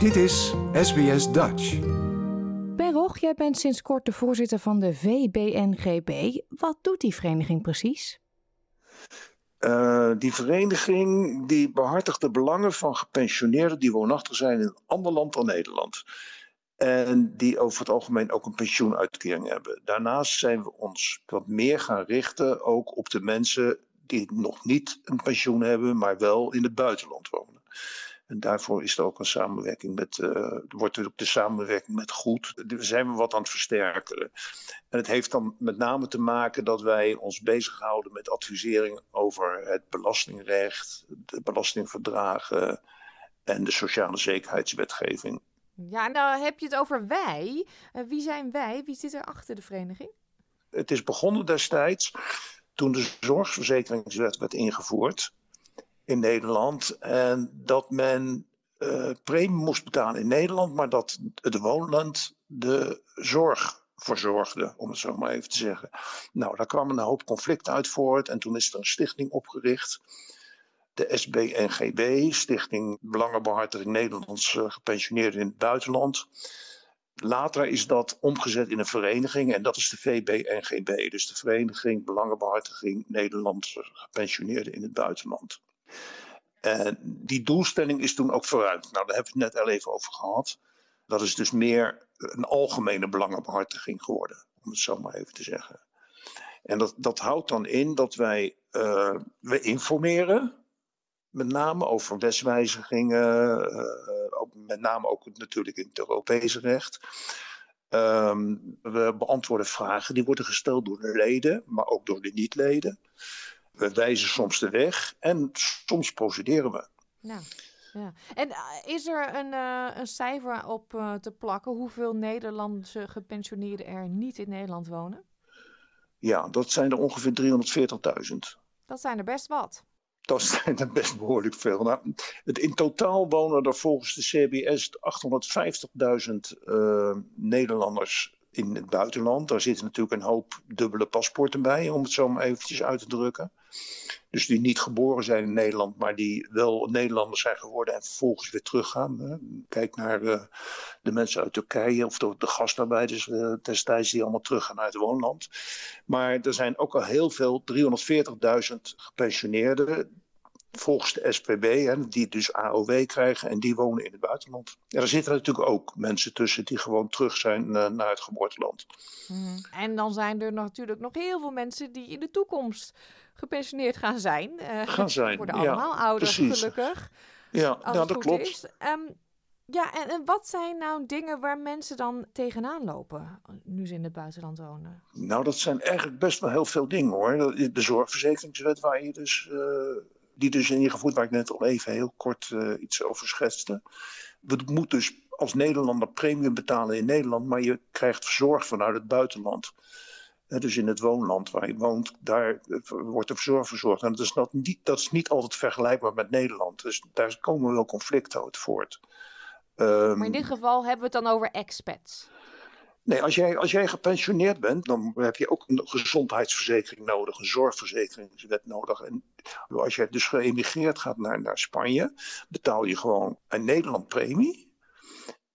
Dit is SBS Dutch. Ben Rog, jij bent sinds kort de voorzitter van de VBNGB. Wat doet die vereniging precies? Uh, die vereniging die behartigt de belangen van gepensioneerden die woonachtig zijn in een ander land dan Nederland. En die over het algemeen ook een pensioenuitkering hebben. Daarnaast zijn we ons wat meer gaan richten ook op de mensen die nog niet een pensioen hebben, maar wel in het buitenland wonen. En daarvoor is er ook een samenwerking met, uh, wordt er ook de samenwerking met goed. Daar zijn we wat aan het versterken. En het heeft dan met name te maken dat wij ons bezighouden met advisering over het belastingrecht, de belastingverdragen en de sociale zekerheidswetgeving. Ja, nou heb je het over wij. Uh, wie zijn wij? Wie zit er achter de vereniging? Het is begonnen destijds toen de zorgverzekeringswet werd ingevoerd in Nederland. En dat men uh, premie moest betalen in Nederland, maar dat het woonland de zorg verzorgde, om het zo maar even te zeggen. Nou, daar kwam een hoop conflicten uit voort en toen is er een stichting opgericht. De SBNGB, Stichting Belangenbehartiging Nederlandse Gepensioneerden in het Buitenland. Later is dat omgezet in een vereniging en dat is de VBNGB, dus de Vereniging Belangenbehartiging Nederlandse Gepensioneerden in het Buitenland. En die doelstelling is toen ook vooruit. Nou, daar hebben we het net al even over gehad. Dat is dus meer een algemene belangenbehartiging geworden, om het zo maar even te zeggen. En dat, dat houdt dan in dat wij uh, we informeren, met name over wetswijzigingen, uh, ook, met name ook natuurlijk in het Europese recht. Um, we beantwoorden vragen die worden gesteld door de leden, maar ook door de niet-leden. We wijzen soms de weg en soms procederen we. Ja. En eh, is er een, uh, een cijfer op uh, te plakken hoeveel Nederlandse gepensioneerden er niet in Nederland wonen? Ja, dat zijn er ongeveer 340.000. Dat zijn er best wat. Dat zijn er best behoorlijk veel. Nou, het, in totaal wonen er volgens de CBS 850.000 Nederlanders in het buitenland. Daar zitten natuurlijk een hoop dubbele paspoorten bij, om het zo maar eventjes uit te drukken. Dus die niet geboren zijn in Nederland, maar die wel Nederlanders zijn geworden en vervolgens weer teruggaan. Kijk naar de, eh, de mensen uit Turkije of de, de gastarbeiders uh, destijds die allemaal teruggaan uit het woonland. Maar er zijn ook al heel veel, 340.000 gepensioneerden volgens de SPB, hè, die dus AOW krijgen en die wonen in het buitenland. En er zitten natuurlijk ook mensen tussen die gewoon terug zijn uh, naar het geboorteland. Mm. En dan zijn er natuurlijk nog heel veel mensen die in de toekomst gepensioneerd gaan zijn. Uh, gaan zijn, worden allemaal ja, ouder, precies. gelukkig. Ja, ja dat klopt. Um, ja, en, en, wat zijn nou dingen waar mensen dan tegenaan lopen nu ze in het buitenland wonen? Nou, dat zijn eigenlijk best wel heel veel dingen hoor. De zorgverzekeringswet waar je dus... Uh, die dus ingevoerd, waar ik net al even heel kort uh, iets over schetste. We moeten dus als Nederlander premium betalen in Nederland, maar je krijgt verzorg vanuit het buitenland. dus in het woonland waar je woont, daar wordt de verzorg verzorgd. En dat is, niet, dat is niet altijd vergelijkbaar met Nederland. Dus daar komen wel conflicten uit voort. Um, maar in dit geval hebben we het dan over expats. Nee, als jij, als jij gepensioneerd bent, dan heb je ook een gezondheidsverzekering nodig, een zorgverzekeringswet nodig. En als jij dus geëmigreerd gaat naar, naar Spanje, betaal je gewoon in Nederland premie.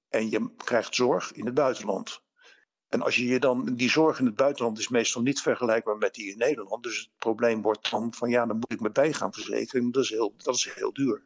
En je krijgt zorg in het buitenland. En als je je dan, die zorg in het buitenland is meestal niet vergelijkbaar met die in Nederland. Dus het probleem wordt dan van ja, dan moet ik me bij gaan verzekeren. Dat is heel, dat is heel duur.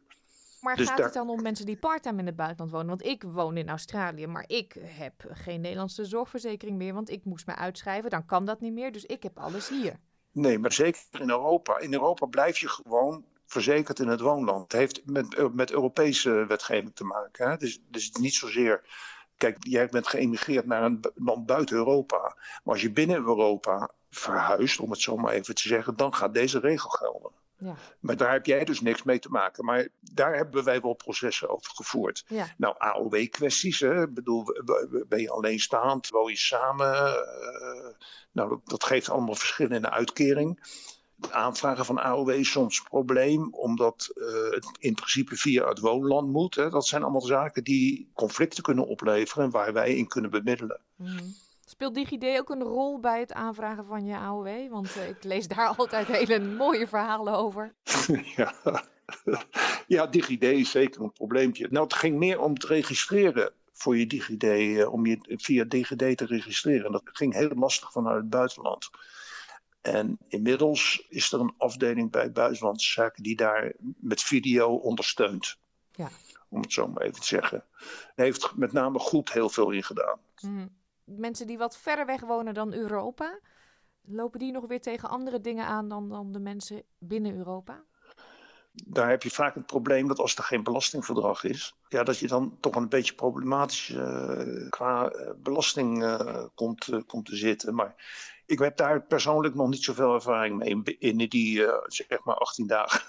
Maar dus gaat het dan om mensen die parttime in het buitenland wonen? Want ik woon in Australië, maar ik heb geen Nederlandse zorgverzekering meer, want ik moest me uitschrijven. Dan kan dat niet meer, dus ik heb alles hier. Nee, maar zeker in Europa. In Europa blijf je gewoon verzekerd in het woonland. Het heeft met, met Europese wetgeving te maken. Hè? Dus, dus niet zozeer. Kijk, jij bent geëmigreerd naar een land buiten Europa. Maar als je binnen Europa verhuist, om het zo maar even te zeggen, dan gaat deze regel gelden. Ja. Maar daar heb jij dus niks mee te maken. Maar daar hebben wij wel processen over gevoerd. Ja. Nou, AOW-kwesties, Ik bedoel, ben je alleenstaand, woon je samen? Uh, nou, dat, geeft allemaal verschillen in de uitkering. Aanvragen van AOW is soms een probleem, omdat uh, het in principe via het woonland moet. Hè. Dat zijn allemaal zaken die conflicten kunnen opleveren en waar wij in kunnen bemiddelen. Mm. Speelt DigiD ook een rol bij het aanvragen van je AOW? Want uh, ik lees daar altijd hele mooie verhalen over. ja, ja, DigiD is zeker een probleempje. Nou, het ging meer om het registreren voor je DigiD, uh, om je via DigiD te registreren. Dat ging heel lastig vanuit het buitenland. En inmiddels is er een afdeling bij Buitenlandse Zaken die daar met video ondersteunt. Ja. Om het zo maar even te zeggen. Hij heeft met name goed heel veel in gedaan. Mm. Mensen die wat verder weg wonen dan Europa, lopen die nog weer tegen andere dingen aan dan, dan de mensen binnen Europa? daar heb je vaak het probleem dat als er geen belastingverdrag is, ja, dat je dan toch een beetje problematisch uh, qua uh, belasting uh, komt, komt te zitten. Maar ik heb daar persoonlijk nog niet zoveel ervaring mee in die zeg maar 18 dagen.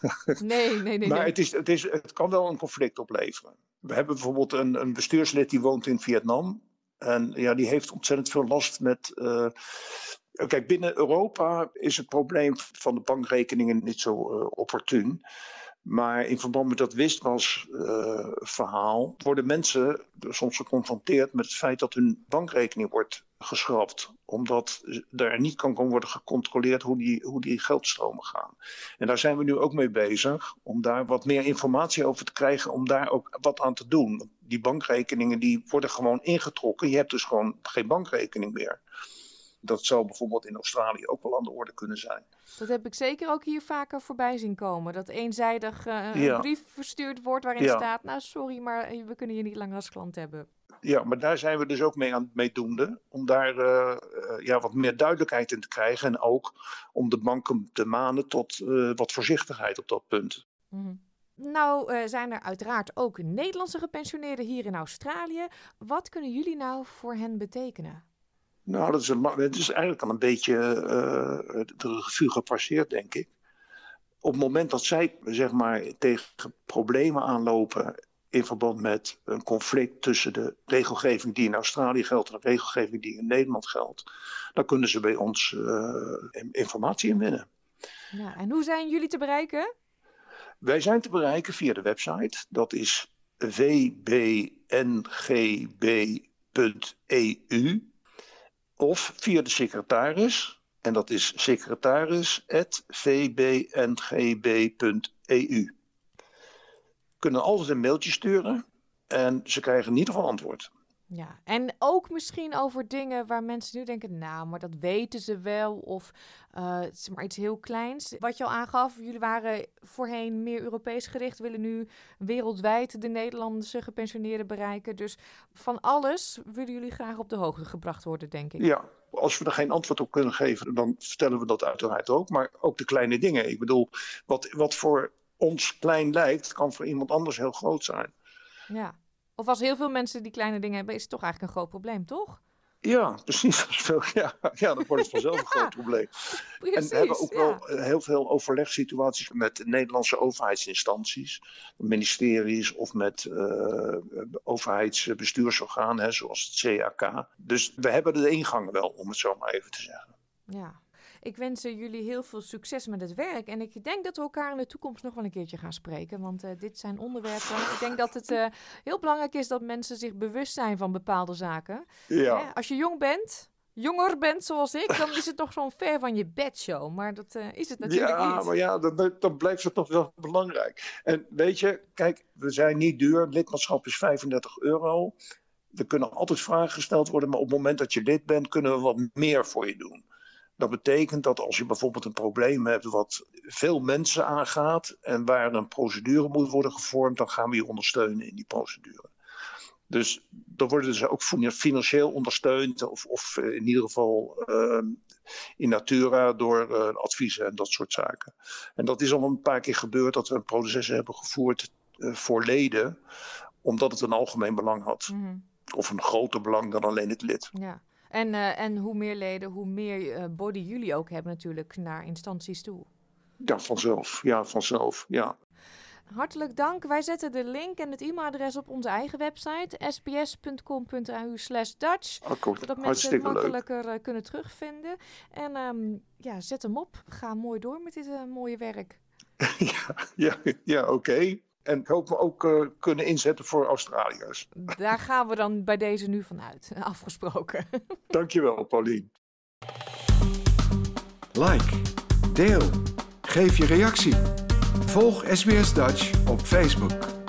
Nee, nee, nee. maar nee. Het, is, het, is, het kan wel een conflict opleveren. We hebben bijvoorbeeld een, een bestuurslid die woont in Vietnam. En ja, die heeft ontzettend veel last met Kijk, binnen Europa is het probleem van de bankrekeningen niet zo uh, opportun. Maar in verband met dat wistwasverhaal uh, worden mensen soms geconfronteerd met het feit dat hun bankrekening wordt geschrapt. Omdat er niet kan worden gecontroleerd hoe die, hoe die geldstromen gaan. En daar zijn we nu ook mee bezig. Om daar wat meer informatie over te krijgen. Om daar ook wat aan te doen. Die bankrekeningen die worden gewoon ingetrokken. Je hebt dus gewoon geen bankrekening meer. Dat zou bijvoorbeeld in Australië ook wel aan de orde kunnen zijn. Dat heb ik zeker ook hier vaker voorbij zien komen. Dat eenzijdig uh, ja. een brief verstuurd wordt waarin ja. staat... nou sorry, maar we kunnen je niet langer als klant hebben. Ja, maar daar zijn we dus ook mee aan het meedoende. Om daar uh, ja, wat meer duidelijkheid in te krijgen. En ook om de banken te manen tot uh, wat voorzichtigheid op dat punt. Mm -hmm. Nou uh, zijn er uiteraard ook Nederlandse gepensioneerden hier in Australië. Wat kunnen jullie nou voor hen betekenen? Nou, dat is, een, het is eigenlijk al een beetje uh, de revue gepasseerd, denk ik. Op het moment dat zij zeg maar, tegen problemen aanlopen in verband met een conflict tussen de regelgeving die in Australië geldt en de regelgeving die in Nederland geldt, dan kunnen ze bij ons uh, informatie inwinnen. Ja, en hoe zijn jullie te bereiken? Wij zijn te bereiken via de website. Dat is vbngb.eu of via de secretaris. En dat is secretaris.vbngb.eu. Kunnen altijd een mailtje sturen en ze krijgen in ieder geval antwoord. Ja, en ook misschien over dingen waar mensen nu denken, nou, maar dat weten ze wel. Of uh, het is maar iets heel kleins. Wat je al aangaf, jullie waren voorheen meer Europees gericht, willen nu wereldwijd de Nederlandse gepensioneerden bereiken. Dus van alles willen jullie graag op de hoogte gebracht worden, denk ik. Ja, als we er geen antwoord op kunnen geven, dan vertellen we dat uiteraard ook. Maar ook de kleine dingen. Ik bedoel, wat, wat voor ons klein lijkt, kan voor iemand anders heel groot zijn. Ja. Of als heel veel mensen die kleine dingen hebben, is het toch eigenlijk een groot probleem, toch? Ja, precies. Ja, ja dan wordt het vanzelf een groot probleem. Precies, en we hebben ook ja. wel heel veel overlegssituaties met Nederlandse overheidsinstanties, ministeries of met uh, overheidsbestuursorganen, hè, zoals het CAK. Dus we hebben de ingang wel, om het zo maar even te zeggen. Ja. Ik wens jullie heel veel succes met het werk. En ik denk dat we elkaar in de toekomst nog wel een keertje gaan spreken. Want uh, dit zijn onderwerpen. Ik denk dat het uh, heel belangrijk is dat mensen zich bewust zijn van bepaalde zaken. Ja. Hè? Als je jong bent, jonger bent zoals ik, dan is het toch zo'n ver van je bedshow. Maar dat uh, is het natuurlijk ja, niet. maar ja, dan, dan blijft het toch wel belangrijk. En weet je, kijk, we zijn niet duur. Lidmaatschap is 35 euro. Er kunnen altijd vragen gesteld worden, maar op het moment dat je lid bent, kunnen we wat meer voor je doen. Dat betekent dat als je bijvoorbeeld een probleem hebt wat veel mensen aangaat en waar een procedure moet worden gevormd, dan gaan we je ondersteunen in die procedure. Dus dan worden ze ook financieel ondersteund of, of in ieder geval uh, in natura door uh, adviezen en dat soort zaken. En dat is al een paar keer gebeurd dat we een proces hebben gevoerd uh, voor leden, omdat het een algemeen belang had. Mm-hmm. Of een groter belang dan alleen het lid. Ja. En, uh, en hoe meer leden, hoe meer uh, body jullie ook hebben natuurlijk naar instanties toe. Ja, vanzelf. Ja, vanzelf. Ja. Hartelijk dank. Wij zetten de link en het e-mailadres op onze eigen website sbs.com.au slash Dutch. Akkoord. Zodat mensen het makkelijker leuk. uh, kunnen terugvinden. En um, ja, zet hem op. Ga mooi door met dit mooie werk. ja, ja, ja oké. Okay. En ik hoop me ook uh, kunnen inzetten voor Australiërs. Daar gaan we dan bij deze nu vanuit. Afgesproken. Dankjewel, Paulien. Like, deel, geef je reactie. Volg SBS Dutch op Facebook.